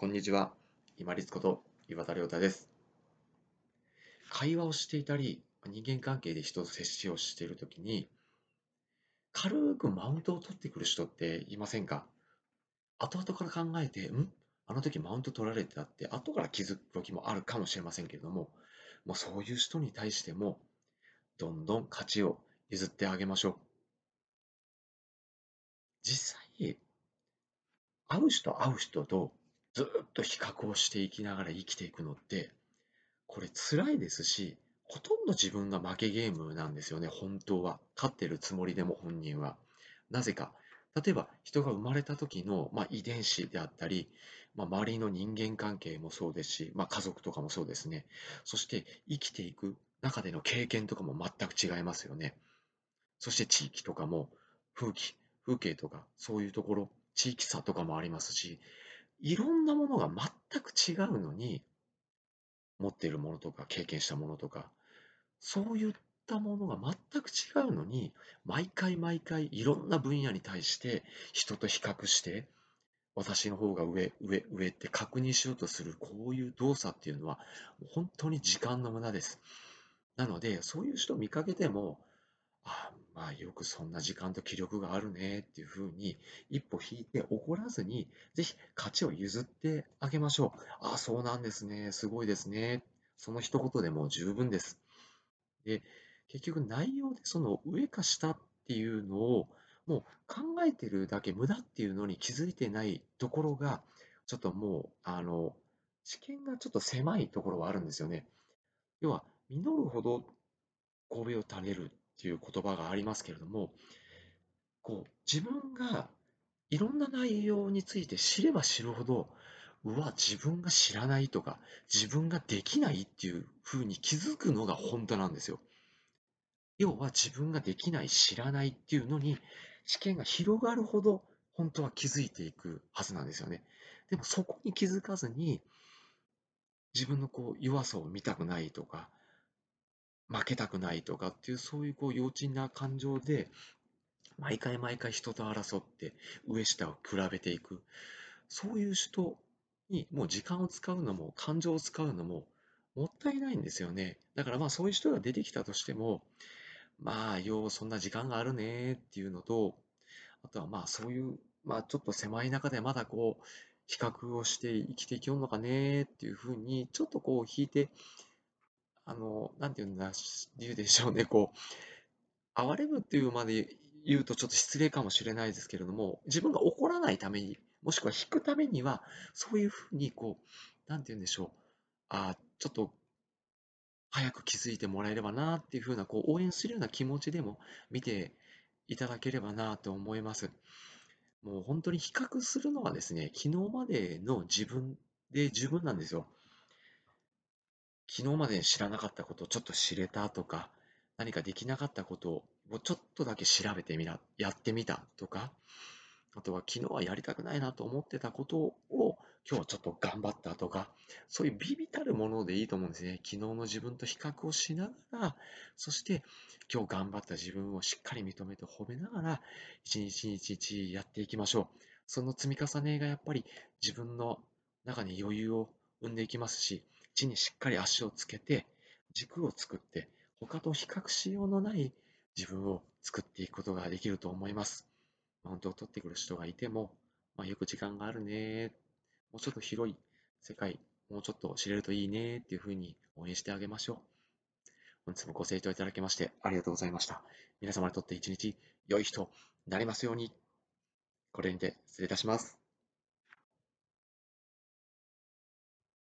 こんにちは。今立こと岩田亮太です。会話をしていたり、人間関係で人と接しをしているときに、軽くマウントを取ってくる人っていませんか？後々から考えて、ん？あの時マウント取られてたって後から気づく時もあるかもしれませんけれども、もうそういう人に対しても、どんどん価値を譲ってあげましょう。実際、会う人会う人とずっと比較をしていきながら生きていくのって、これ辛いですし、ほとんど自分が負けゲームなんですよね、本当は。勝ってるつもりでも本人は。なぜか。例えば人が生まれた時の、まあ、遺伝子であったり、まあ、周りの人間関係もそうですし、まあ、家族とかもそうですね。そして生きていく中での経験とかも全く違いますよね。そして地域とかも風紀、風景とかそういうところ、地域差とかもありますし、いろんなものが全く違うのに、持っているものとか経験したものとか、そういったものが全く違うのに、毎回毎回いろんな分野に対して人と比較して、私の方が上、上、上って確認しようとするこういう動作っていうのは本当に時間の無駄です。なので、そういう人を見かけても、あまあよくそんな時間と気力があるねっていうふうに一歩引いて怒らずにぜひ勝ちを譲ってあげましょう。ああ、そうなんですね。すごいですね。その一言でも十分です。で、結局内容でその上か下っていうのをもう考えてるだけ無駄っていうのに気づいてないところがちょっともうあの知見がちょっと狭いところはあるんですよね。要は実るほど神戸を種るいう言葉がありますけれども、こう自分がいろんな内容について知れば知るほど、うわ、自分が知らないとか、自分ができないっていうふうに気づくのが本当なんですよ。要は自分ができない、知らないっていうのに、知見が広がるほど、本当は気づいていくはずなんですよね。でもそこに気づかずに、自分のこう弱さを見たくないとか、負けたくないとかっていう、そういうこう幼稚な感情で、毎回毎回人と争って上下を比べていく。そういう人にもう時間を使うのも感情を使うのももったいないんですよね。だからまあそういう人が出てきたとしても、まあようそんな時間があるねっていうのと、あとはまあそういう、まあちょっと狭い中でまだこう比較をして生きていきようのかねっていうふうにちょっとこう引いてあの、なんていうんだ、言うでしょうね、こう、哀れむっていうまで言うとちょっと失礼かもしれないですけれども、自分が怒らないために、もしくは引くためには、そういうふうに、こう、なんて言うんでしょう、あちょっと、早く気づいてもらえればなっていうふうな、こう、応援するような気持ちでも見ていただければなと思います。もう本当に比較するのはですね、昨日までの自分で十分なんですよ。昨日まで知らなかったことをちょっと知れたとか、何かできなかったことをちょっとだけ調べてみた、やってみたとか、あとは昨日はやりたくないなと思ってたことを今日はちょっと頑張ったとか、そういうビビたるものでいいと思うんですね。昨日の自分と比較をしながら、そして今日頑張った自分をしっかり認めて褒めながら、一日一日やっていきましょう。その積み重ねがやっぱり自分の中に余裕を生んでいきますし、地にしっかり足をつけて、軸を作って、他と比較しようのない自分を作っていくことができると思います。マウントを取ってくる人がいても、まあ、よく時間があるね、もうちょっと広い世界、もうちょっと知れるといいねっていうふうに応援してあげましょう。本日もご清聴いただきましてありがとうございました。皆様にとって一日良い人になりますように。これにて失礼いたします。